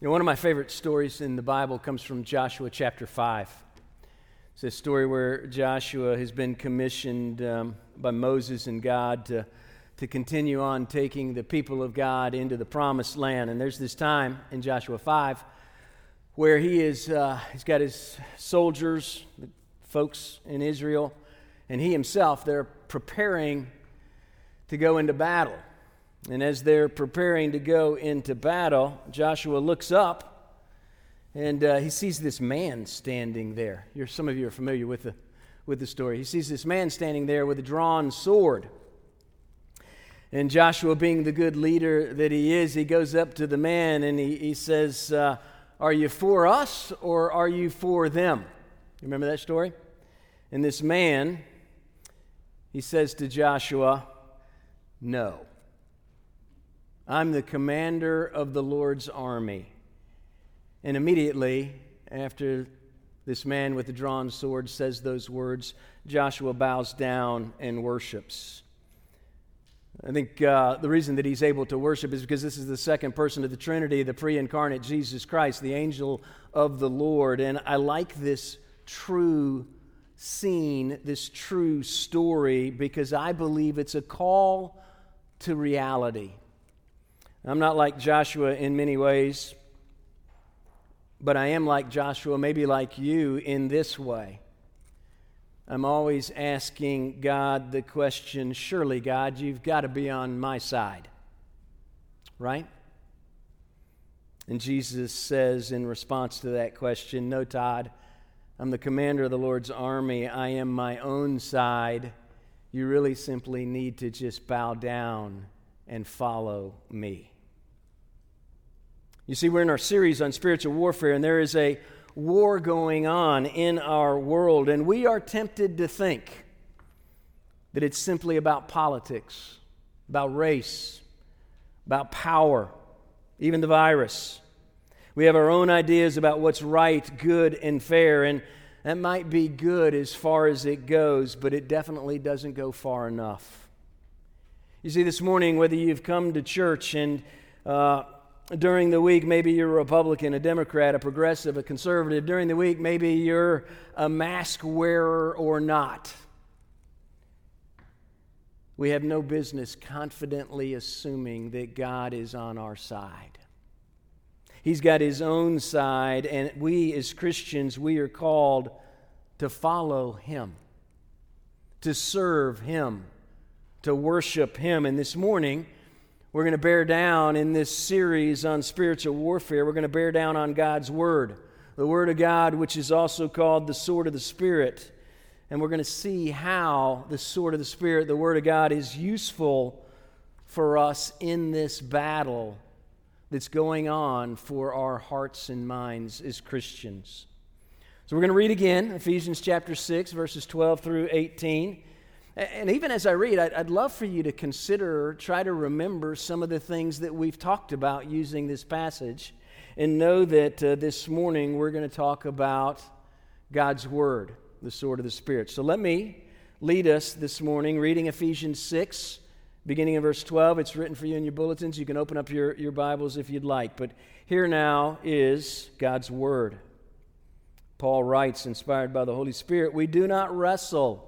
You know, one of my favorite stories in the Bible comes from Joshua chapter 5. It's a story where Joshua has been commissioned um, by Moses and God to, to continue on taking the people of God into the promised land. And there's this time in Joshua 5 where he is, uh, he's got his soldiers, the folks in Israel, and he himself, they're preparing to go into battle. And as they're preparing to go into battle, Joshua looks up and uh, he sees this man standing there. You're, some of you are familiar with the, with the story. He sees this man standing there with a drawn sword. And Joshua, being the good leader that he is, he goes up to the man and he, he says, uh, Are you for us or are you for them? You remember that story? And this man, he says to Joshua, No. I'm the commander of the Lord's army. And immediately after this man with the drawn sword says those words, Joshua bows down and worships. I think uh, the reason that he's able to worship is because this is the second person of the Trinity, the pre incarnate Jesus Christ, the angel of the Lord. And I like this true scene, this true story, because I believe it's a call to reality. I'm not like Joshua in many ways, but I am like Joshua, maybe like you in this way. I'm always asking God the question surely, God, you've got to be on my side. Right? And Jesus says in response to that question, No, Todd, I'm the commander of the Lord's army. I am my own side. You really simply need to just bow down and follow me. You see, we're in our series on spiritual warfare, and there is a war going on in our world, and we are tempted to think that it's simply about politics, about race, about power, even the virus. We have our own ideas about what's right, good, and fair, and that might be good as far as it goes, but it definitely doesn't go far enough. You see, this morning, whether you've come to church and uh, during the week, maybe you're a Republican, a Democrat, a progressive, a conservative. During the week, maybe you're a mask wearer or not. We have no business confidently assuming that God is on our side. He's got his own side, and we as Christians, we are called to follow him, to serve him, to worship him. And this morning, we're going to bear down in this series on spiritual warfare. We're going to bear down on God's Word, the Word of God, which is also called the sword of the Spirit. And we're going to see how the sword of the Spirit, the Word of God, is useful for us in this battle that's going on for our hearts and minds as Christians. So we're going to read again Ephesians chapter 6, verses 12 through 18. And even as I read, I'd love for you to consider, try to remember some of the things that we've talked about using this passage, and know that uh, this morning we're going to talk about God's Word, the sword of the Spirit. So let me lead us this morning reading Ephesians 6, beginning in verse 12. It's written for you in your bulletins. You can open up your, your Bibles if you'd like. But here now is God's Word. Paul writes, inspired by the Holy Spirit, We do not wrestle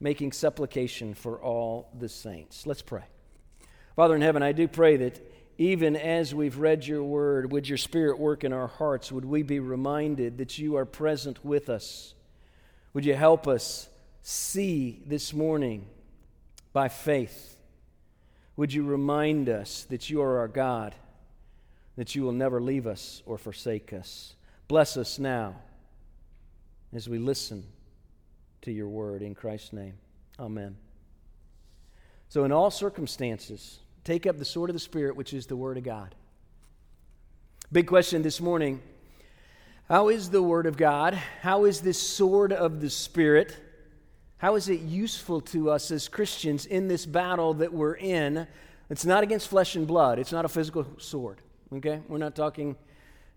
making supplication for all the saints. Let's pray. Father in heaven, I do pray that even as we've read your word, would your spirit work in our hearts? Would we be reminded that you are present with us? Would you help us see this morning by faith? Would you remind us that you are our God, that you will never leave us or forsake us? Bless us now as we listen to your word in Christ's name. Amen. So, in all circumstances, take up the sword of the Spirit, which is the word of God. Big question this morning How is the word of God? How is this sword of the Spirit? How is it useful to us as Christians in this battle that we're in? It's not against flesh and blood. It's not a physical sword. Okay? We're not talking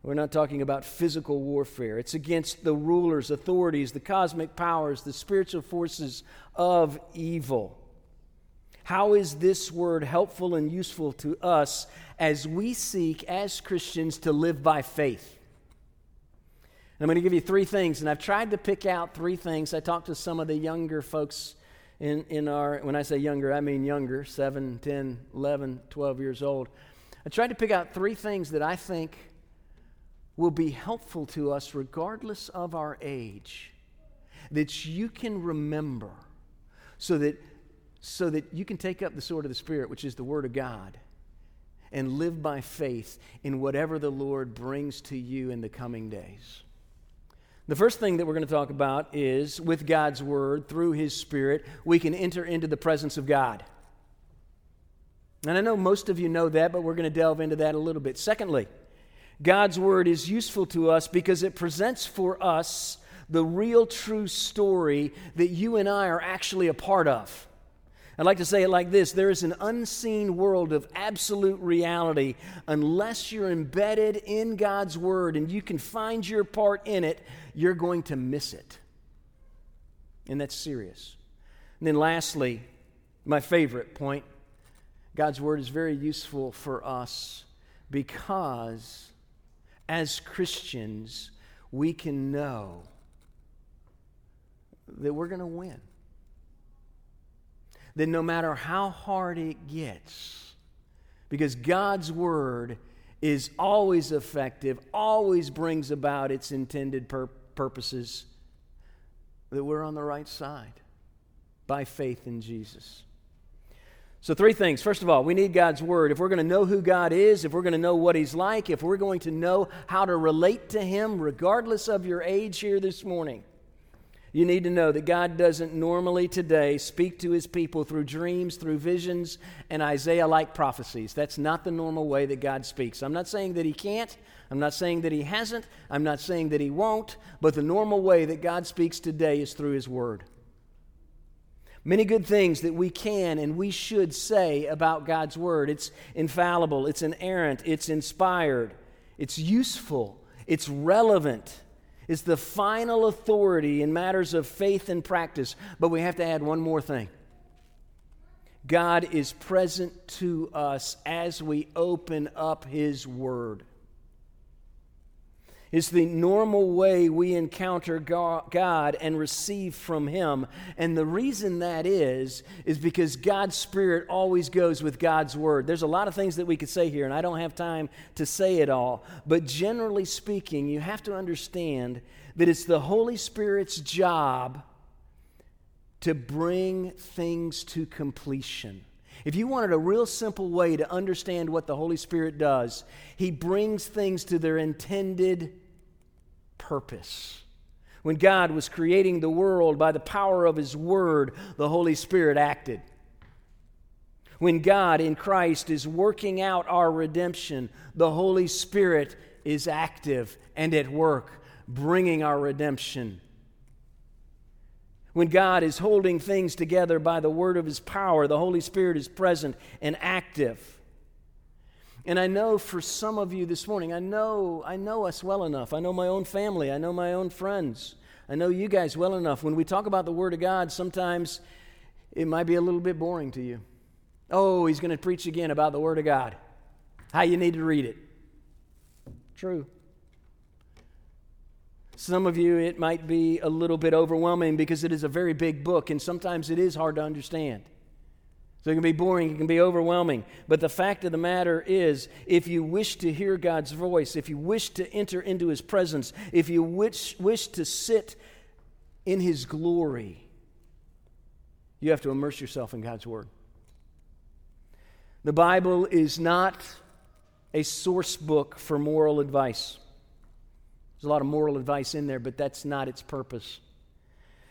we're not talking about physical warfare. It's against the rulers, authorities, the cosmic powers, the spiritual forces of evil. How is this word helpful and useful to us as we seek, as Christians, to live by faith? And I'm going to give you three things, and I've tried to pick out three things. I talked to some of the younger folks in, in our, when I say younger, I mean younger, 7, 10, 11, 12 years old. I tried to pick out three things that I think will be helpful to us regardless of our age that you can remember so that so that you can take up the sword of the spirit which is the word of god and live by faith in whatever the lord brings to you in the coming days. The first thing that we're going to talk about is with god's word through his spirit we can enter into the presence of god. And i know most of you know that but we're going to delve into that a little bit. Secondly God's word is useful to us because it presents for us the real true story that you and I are actually a part of. I'd like to say it like this there is an unseen world of absolute reality. Unless you're embedded in God's Word and you can find your part in it, you're going to miss it. And that's serious. And then, lastly, my favorite point God's Word is very useful for us because as Christians, we can know that we're going to win. That no matter how hard it gets, because God's word is always effective, always brings about its intended pur- purposes, that we're on the right side by faith in Jesus. So, three things. First of all, we need God's Word. If we're going to know who God is, if we're going to know what He's like, if we're going to know how to relate to Him, regardless of your age here this morning, you need to know that God doesn't normally today speak to His people through dreams, through visions, and Isaiah like prophecies. That's not the normal way that God speaks. I'm not saying that He can't. I'm not saying that He hasn't. I'm not saying that He won't. But the normal way that God speaks today is through His Word. Many good things that we can and we should say about God's Word. It's infallible, it's inerrant, it's inspired, it's useful, it's relevant, it's the final authority in matters of faith and practice. But we have to add one more thing God is present to us as we open up His Word. It's the normal way we encounter God and receive from Him. And the reason that is, is because God's Spirit always goes with God's Word. There's a lot of things that we could say here, and I don't have time to say it all. But generally speaking, you have to understand that it's the Holy Spirit's job to bring things to completion. If you wanted a real simple way to understand what the Holy Spirit does, He brings things to their intended purpose. When God was creating the world by the power of His Word, the Holy Spirit acted. When God in Christ is working out our redemption, the Holy Spirit is active and at work, bringing our redemption when God is holding things together by the word of his power, the Holy Spirit is present and active. And I know for some of you this morning, I know I know us well enough. I know my own family, I know my own friends. I know you guys well enough. When we talk about the word of God, sometimes it might be a little bit boring to you. Oh, he's going to preach again about the word of God. How you need to read it. True. Some of you, it might be a little bit overwhelming because it is a very big book, and sometimes it is hard to understand. So it can be boring, it can be overwhelming. But the fact of the matter is, if you wish to hear God's voice, if you wish to enter into His presence, if you wish, wish to sit in His glory, you have to immerse yourself in God's Word. The Bible is not a source book for moral advice. There's a lot of moral advice in there, but that's not its purpose.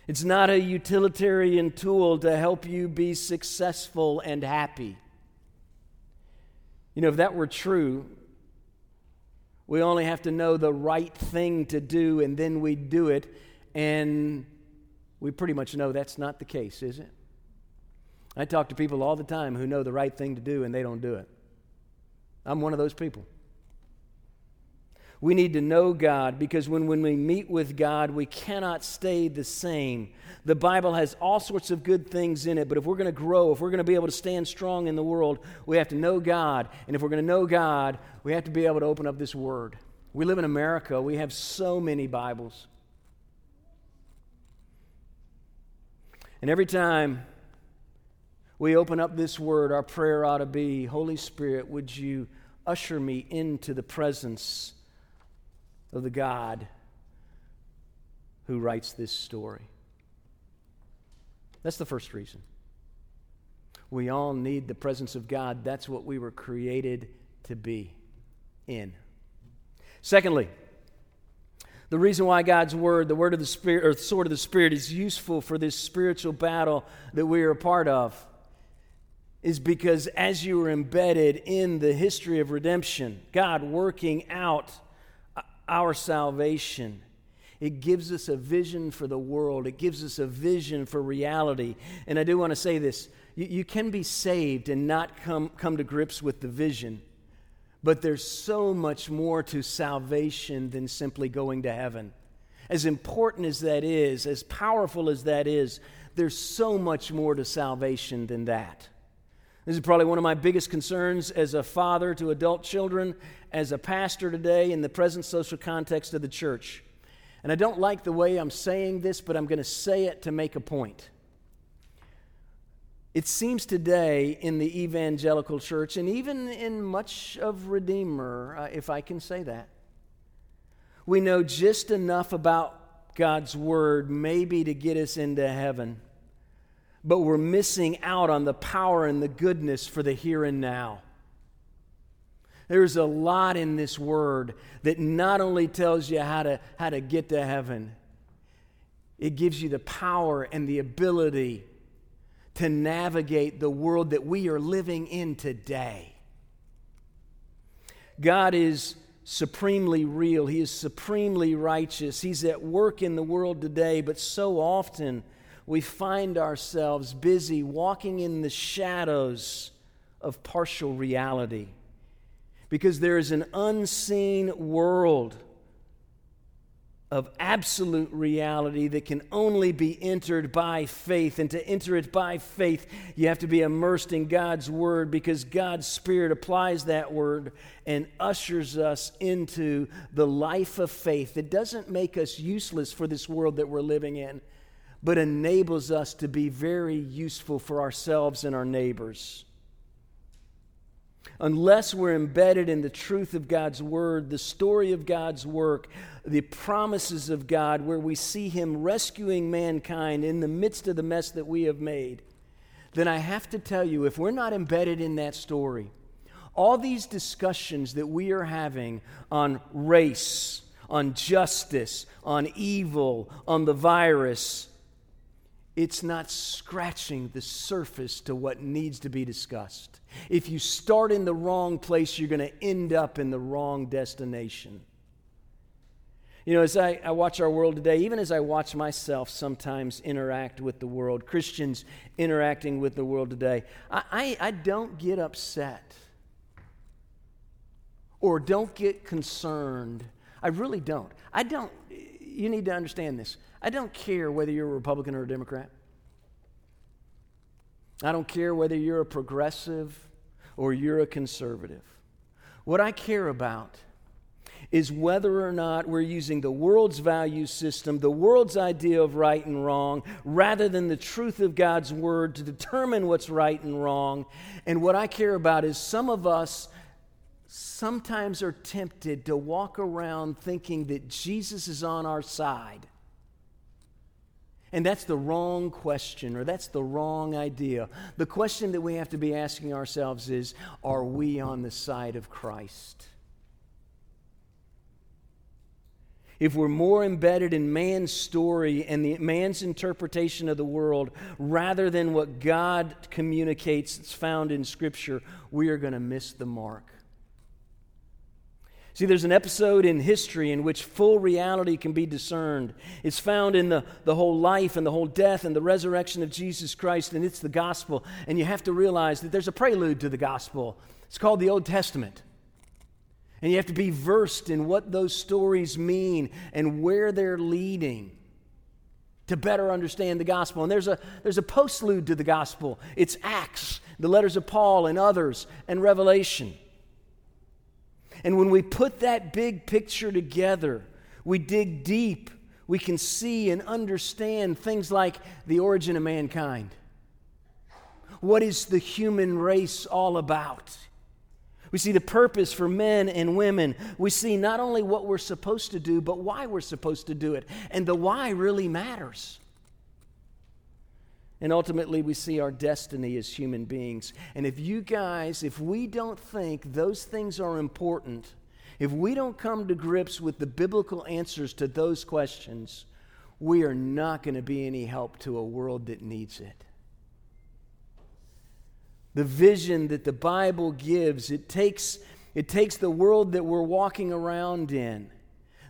It's not a utilitarian tool to help you be successful and happy. You know, if that were true, we only have to know the right thing to do and then we do it, and we pretty much know that's not the case, is it? I talk to people all the time who know the right thing to do and they don't do it. I'm one of those people. We need to know God because when, when we meet with God, we cannot stay the same. The Bible has all sorts of good things in it, but if we're going to grow, if we're going to be able to stand strong in the world, we have to know God. And if we're going to know God, we have to be able to open up this Word. We live in America, we have so many Bibles. And every time we open up this Word, our prayer ought to be Holy Spirit, would you usher me into the presence of the God who writes this story. That's the first reason. We all need the presence of God. That's what we were created to be in. Secondly, the reason why God's word, the word of the Spirit, or the sword of the Spirit, is useful for this spiritual battle that we are a part of is because as you are embedded in the history of redemption, God working out our salvation. It gives us a vision for the world. It gives us a vision for reality. And I do want to say this you, you, can be saved and not come, come to grips with the vision, but there's so much more to salvation than simply going to heaven. As important as that is, as powerful as that is, there's so much more to salvation than that. This is probably one of my biggest concerns as a father to adult children, as a pastor today in the present social context of the church. And I don't like the way I'm saying this, but I'm going to say it to make a point. It seems today in the evangelical church, and even in much of Redeemer, uh, if I can say that, we know just enough about God's Word, maybe to get us into heaven but we're missing out on the power and the goodness for the here and now. There's a lot in this word that not only tells you how to, how to get to heaven, it gives you the power and the ability to navigate the world that we are living in today. God is supremely real, He is supremely righteous. He's at work in the world today, but so often, we find ourselves busy walking in the shadows of partial reality because there is an unseen world of absolute reality that can only be entered by faith. And to enter it by faith, you have to be immersed in God's Word because God's Spirit applies that Word and ushers us into the life of faith. It doesn't make us useless for this world that we're living in but enables us to be very useful for ourselves and our neighbors. Unless we're embedded in the truth of God's word, the story of God's work, the promises of God, where we see Him rescuing mankind in the midst of the mess that we have made, then I have to tell you, if we're not embedded in that story, all these discussions that we are having on race, on justice, on evil, on the virus, it's not scratching the surface to what needs to be discussed. If you start in the wrong place, you're going to end up in the wrong destination. You know, as I, I, watch our world today, even as I watch myself sometimes interact with the world, Christians interacting with the world today, I, I, I don't get upset or don't get concerned. I really don't. I don't, you need to understand this. I don't care whether you're a Republican or a Democrat. I don't care whether you're a progressive or you're a conservative. What I care about is whether or not we're using the world's value system, the world's idea of right and wrong, rather than the truth of God's word to determine what's right and wrong. And what I care about is some of us sometimes are tempted to walk around thinking that Jesus is on our side And that's the wrong question, or that's the wrong idea. The question that we have to be asking ourselves is Are we on the side of Christ? If we're more embedded in man's story and the, man's interpretation of the world rather than what God communicates that's found in Scripture, we are going to miss the mark. See, there's an episode in history in which full reality can be discerned. It's found in the, the whole life and the whole death and the resurrection of Jesus Christ, and it's the gospel. And you have to realize that there's a prelude to the gospel. It's called the Old Testament. And you have to be versed in what those stories mean and where they're leading to better understand the gospel. And there's a, there's a postlude to the gospel it's Acts, the letters of Paul and others, and Revelation. And when we put that big picture together, we dig deep, we can see and understand things like the origin of mankind. What is the human race all about? We see the purpose for men and women. We see not only what we're supposed to do, but why we're supposed to do it. And the why really matters. And ultimately, we see our destiny as human beings. And if you guys, if we don't think those things are important, if we don't come to grips with the biblical answers to those questions, we are not going to be any help to a world that needs it. The vision that the Bible gives, it takes, it takes the world that we're walking around in.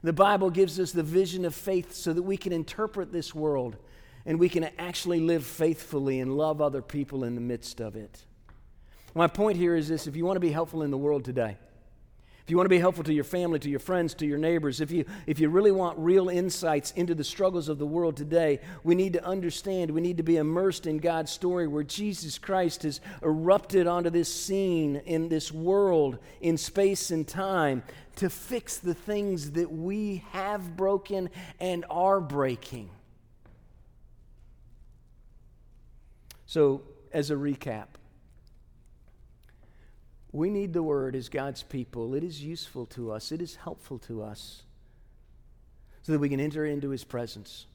The Bible gives us the vision of faith so that we can interpret this world and we can actually live faithfully and love other people in the midst of it. My point here is this if you want to be helpful in the world today, if you want to be helpful to your family, to your friends, to your neighbors, if you, if you really want real insights into the struggles of the world today, we need to understand, we need to be immersed in God's story where Jesus Christ has erupted onto this scene in this world, in space and time, to fix the things that we have broken and are breaking. So, as a recap, we need the word as God's people. It is useful to us, it is helpful to us so that we can enter into his presence,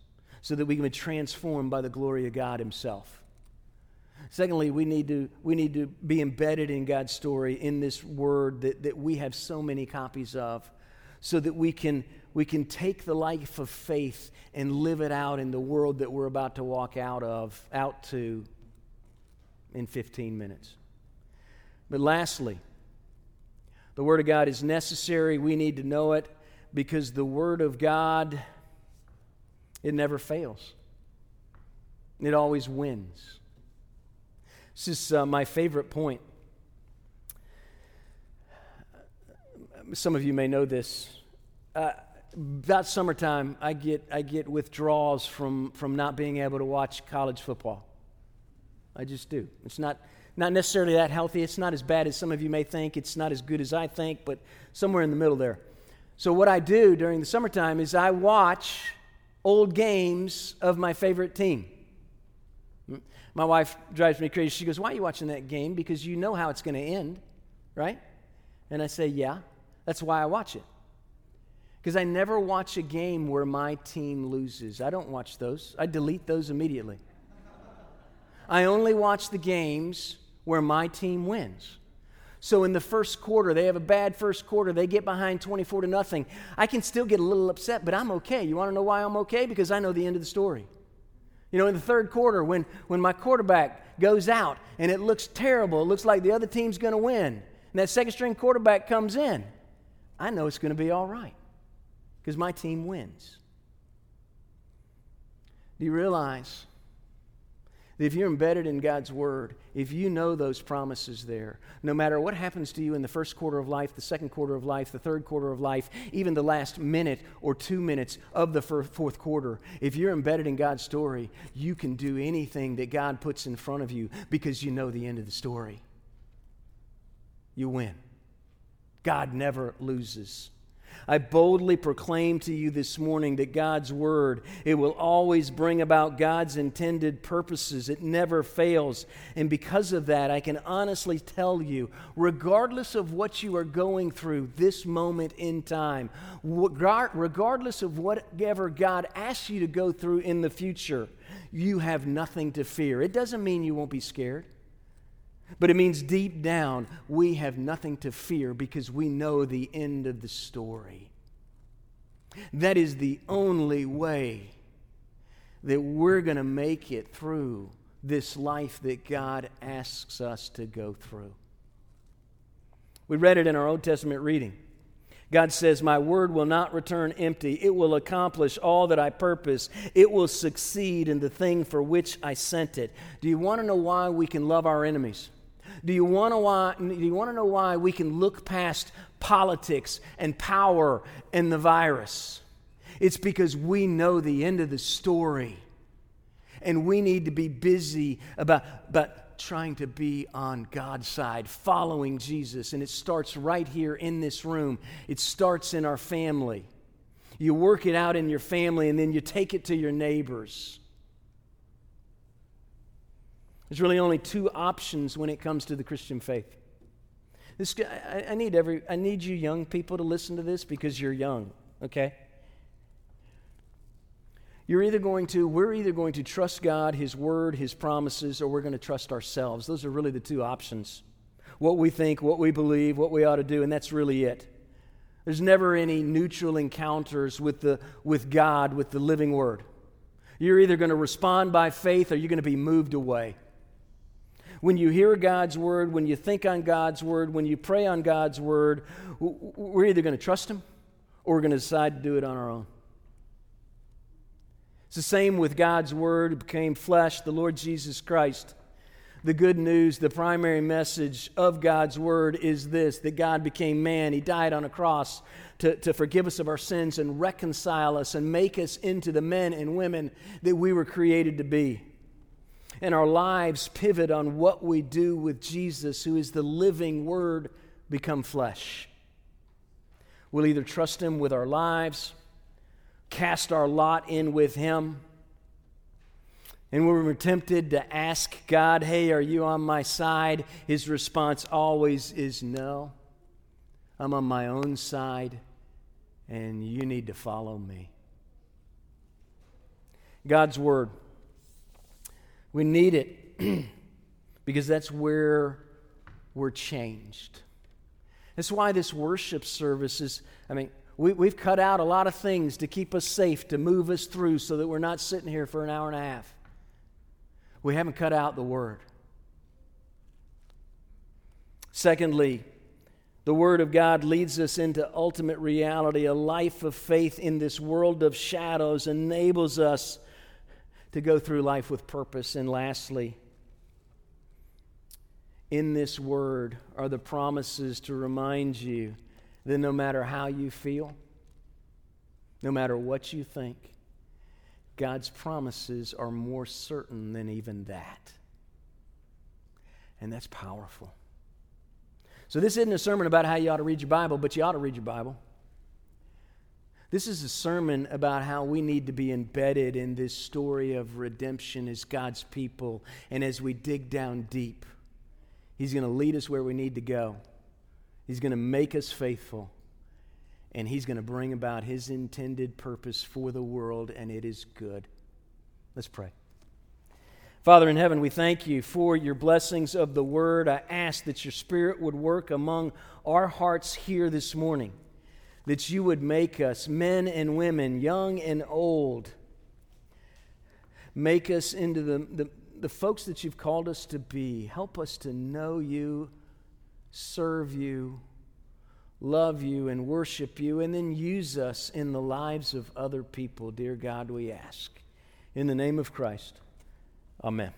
so that we can be transformed by the glory of God himself. Secondly, we need to, we need to be embedded in God's story in this word that, that we have so many copies of, so that we can, we can take the life of faith and live it out in the world that we're about to walk out of, out to in 15 minutes. But lastly, the Word of God is necessary. We need to know it because the Word of God, it never fails, it always wins. This is uh, my favorite point. Some of you may know this. Uh, about summertime, I get, I get withdrawals from, from not being able to watch college football. I just do. It's not, not necessarily that healthy. It's not as bad as some of you may think. It's not as good as I think, but somewhere in the middle there. So, what I do during the summertime is I watch old games of my favorite team. My wife drives me crazy. She goes, Why are you watching that game? Because you know how it's going to end, right? And I say, Yeah, that's why I watch it. Because I never watch a game where my team loses. I don't watch those, I delete those immediately. I only watch the games where my team wins. So in the first quarter, they have a bad first quarter. They get behind 24 to nothing. I can still get a little upset, but I'm okay. You want to know why I'm okay? Because I know the end of the story. You know, in the third quarter, when, when my quarterback goes out and it looks terrible, it looks like the other team's going to win, and that second string quarterback comes in, I know it's going to be all right because my team wins. Do you realize if you're embedded in God's Word, if you know those promises there, no matter what happens to you in the first quarter of life, the second quarter of life, the third quarter of life, even the last minute or two minutes of the fourth quarter, if you're embedded in God's story, you can do anything that God puts in front of you because you know the end of the story. You win. God never loses. I boldly proclaim to you this morning that God's word, it will always bring about God's intended purposes. It never fails. And because of that, I can honestly tell you, regardless of what you are going through this moment in time, regardless of whatever God asks you to go through in the future, you have nothing to fear. It doesn't mean you won't be scared. But it means deep down, we have nothing to fear because we know the end of the story. That is the only way that we're going to make it through this life that God asks us to go through. We read it in our Old Testament reading. God says, My word will not return empty. It will accomplish all that I purpose. It will succeed in the thing for which I sent it. Do you want to know why we can love our enemies? Do you want to why, do you want to know why we can look past politics and power and the virus? It's because we know the end of the story. And we need to be busy about, about trying to be on God's side, following Jesus. And it starts right here in this room, it starts in our family. You work it out in your family, and then you take it to your neighbors. There's really only two options when it comes to the Christian faith. This, I, I, need every, I need you young people to listen to this because you're young, okay? You're either going to, we're either going to trust God, His Word, His promises, or we're going to trust ourselves. Those are really the two options. What we think, what we believe, what we ought to do, and that's really it. There's never any neutral encounters with, the, with God, with the living Word. You're either going to respond by faith or you're going to be moved away when you hear God's word, when you think on God's word, when you pray on God's word, we're either going to trust Him or we're going to decide to do it on our own. It's the same with God's word, it became flesh, the Lord Jesus Christ. The good news, the primary message of God's word is this that God became man. He died on a cross to, to forgive us of our sins and reconcile us and make us into the men and women that we were created to be and our lives pivot on what we do with Jesus, who is the living Word become flesh. We'll either trust Him with our lives, cast our lot in with Him, and when we're tempted to ask God, Hey, are you on my side? His response always is no. I'm on my own side, and you need to follow me. God's Word we need it because that's where we're changed. That's why this worship service is, I mean, we, we've cut out a lot of things to keep us safe, to move us through so that we're not sitting here for an hour and a half. We haven't cut out the Word. Secondly, the Word of God leads us into ultimate reality. A life of faith in this world of shadows enables us to go through life with purpose. And lastly, in this word are the promises to remind you that no matter how you feel, no matter what you think, God's promises are more certain than even that. And that's powerful. So, this isn't a sermon about how you ought to read your Bible, but you ought to read your Bible. This is a sermon about how we need to be embedded in this story of redemption as God's people. And as we dig down deep, He's going to lead us where we need to go. He's going to make us faithful. And He's going to bring about His intended purpose for the world, and it is good. Let's pray. Father in heaven, we thank you for your blessings of the word. I ask that your Spirit would work among our hearts here this morning that you would make us men and women, young and old. Make us into the, the, the folks that you've called us to be. Help us to know you, serve you, love you, and worship you, and then use us in the lives of other people. Dear God, we ask. In the name of Christ, amen.